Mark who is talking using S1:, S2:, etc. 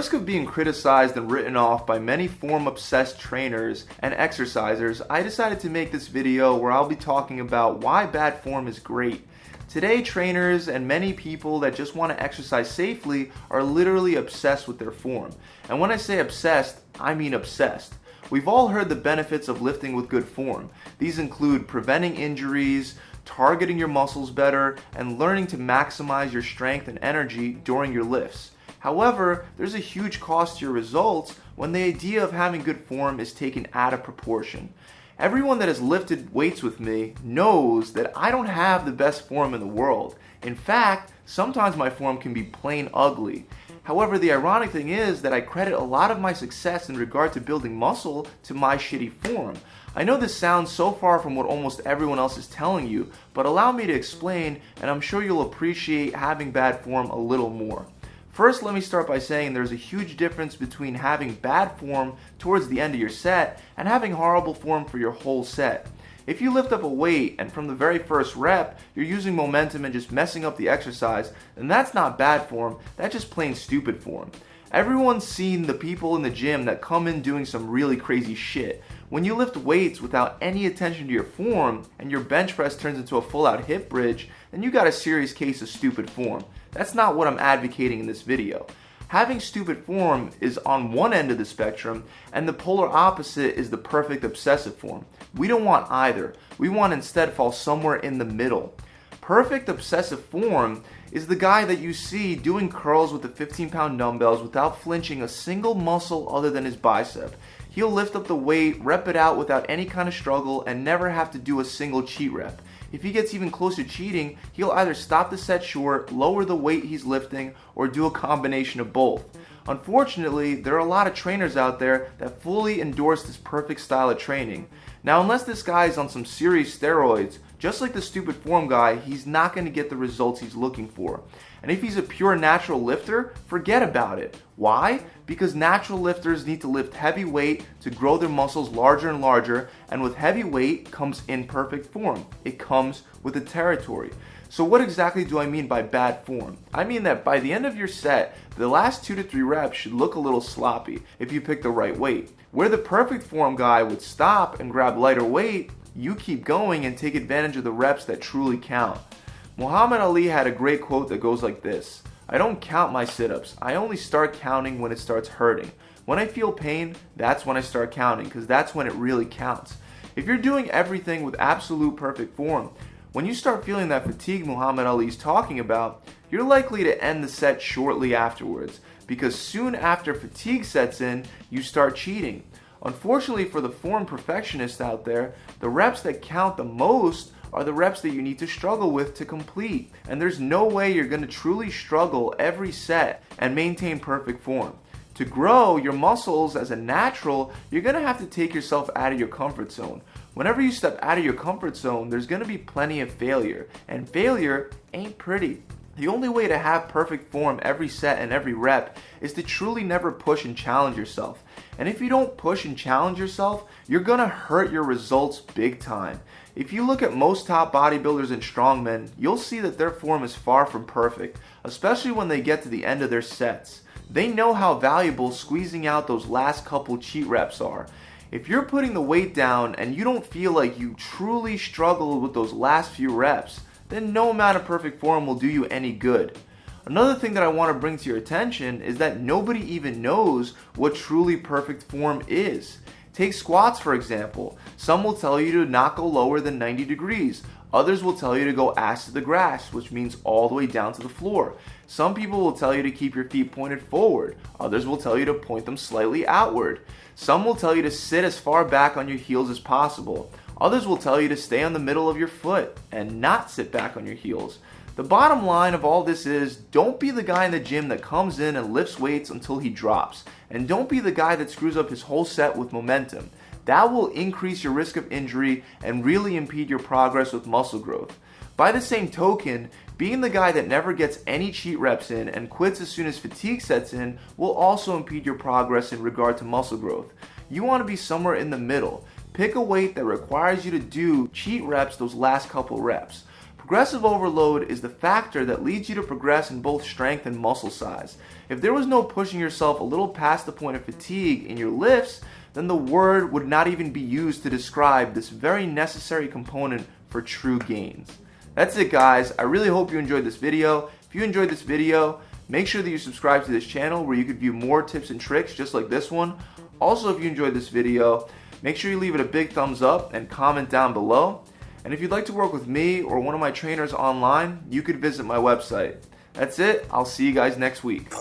S1: risk of being criticized and written off by many form obsessed trainers and exercisers, I decided to make this video where I'll be talking about why bad form is great. Today, trainers and many people that just want to exercise safely are literally obsessed with their form. And when I say obsessed, I mean obsessed. We've all heard the benefits of lifting with good form. These include preventing injuries, targeting your muscles better, and learning to maximize your strength and energy during your lifts. However, there's a huge cost to your results when the idea of having good form is taken out of proportion. Everyone that has lifted weights with me knows that I don't have the best form in the world. In fact, sometimes my form can be plain ugly. However, the ironic thing is that I credit a lot of my success in regard to building muscle to my shitty form. I know this sounds so far from what almost everyone else is telling you, but allow me to explain, and I'm sure you'll appreciate having bad form a little more. First, let me start by saying there's a huge difference between having bad form towards the end of your set and having horrible form for your whole set. If you lift up a weight and from the very first rep you're using momentum and just messing up the exercise, then that's not bad form, that's just plain stupid form. Everyone's seen the people in the gym that come in doing some really crazy shit. When you lift weights without any attention to your form and your bench press turns into a full out hip bridge, then you got a serious case of stupid form. That's not what I'm advocating in this video. Having stupid form is on one end of the spectrum, and the polar opposite is the perfect obsessive form. We don't want either. We want instead fall somewhere in the middle. Perfect obsessive form is the guy that you see doing curls with the 15 pound dumbbells without flinching a single muscle other than his bicep. He'll lift up the weight, rep it out without any kind of struggle, and never have to do a single cheat rep. If he gets even close to cheating, he'll either stop the set short, lower the weight he's lifting, or do a combination of both. Unfortunately, there are a lot of trainers out there that fully endorse this perfect style of training. Now, unless this guy is on some serious steroids, just like the stupid form guy, he's not going to get the results he's looking for. And if he's a pure natural lifter, forget about it. Why? Because natural lifters need to lift heavy weight to grow their muscles larger and larger, and with heavy weight comes imperfect form. It comes with the territory. So, what exactly do I mean by bad form? I mean that by the end of your set, the last two to three reps should look a little sloppy if you pick the right weight. Where the perfect form guy would stop and grab lighter weight, you keep going and take advantage of the reps that truly count. Muhammad Ali had a great quote that goes like this I don't count my sit ups, I only start counting when it starts hurting. When I feel pain, that's when I start counting because that's when it really counts. If you're doing everything with absolute perfect form, when you start feeling that fatigue Muhammad Ali is talking about, you're likely to end the set shortly afterwards because soon after fatigue sets in, you start cheating. Unfortunately for the form perfectionists out there, the reps that count the most are the reps that you need to struggle with to complete. And there's no way you're going to truly struggle every set and maintain perfect form. To grow your muscles as a natural, you're going to have to take yourself out of your comfort zone. Whenever you step out of your comfort zone, there's going to be plenty of failure, and failure ain't pretty. The only way to have perfect form every set and every rep is to truly never push and challenge yourself. And if you don't push and challenge yourself, you're gonna hurt your results big time. If you look at most top bodybuilders and strongmen, you'll see that their form is far from perfect, especially when they get to the end of their sets. They know how valuable squeezing out those last couple cheat reps are. If you're putting the weight down and you don't feel like you truly struggled with those last few reps, then no amount of perfect form will do you any good. Another thing that I want to bring to your attention is that nobody even knows what truly perfect form is. Take squats for example. Some will tell you to not go lower than 90 degrees. Others will tell you to go ass to the grass, which means all the way down to the floor. Some people will tell you to keep your feet pointed forward. Others will tell you to point them slightly outward. Some will tell you to sit as far back on your heels as possible. Others will tell you to stay on the middle of your foot and not sit back on your heels. The bottom line of all this is don't be the guy in the gym that comes in and lifts weights until he drops. And don't be the guy that screws up his whole set with momentum. That will increase your risk of injury and really impede your progress with muscle growth. By the same token, being the guy that never gets any cheat reps in and quits as soon as fatigue sets in will also impede your progress in regard to muscle growth. You want to be somewhere in the middle. Pick a weight that requires you to do cheat reps those last couple reps. Progressive overload is the factor that leads you to progress in both strength and muscle size. If there was no pushing yourself a little past the point of fatigue in your lifts, then the word would not even be used to describe this very necessary component for true gains. That's it guys, I really hope you enjoyed this video. If you enjoyed this video, make sure that you subscribe to this channel where you could view more tips and tricks just like this one. Also, if you enjoyed this video, make sure you leave it a big thumbs up and comment down below. And if you'd like to work with me or one of my trainers online, you could visit my website. That's it. I'll see you guys next week.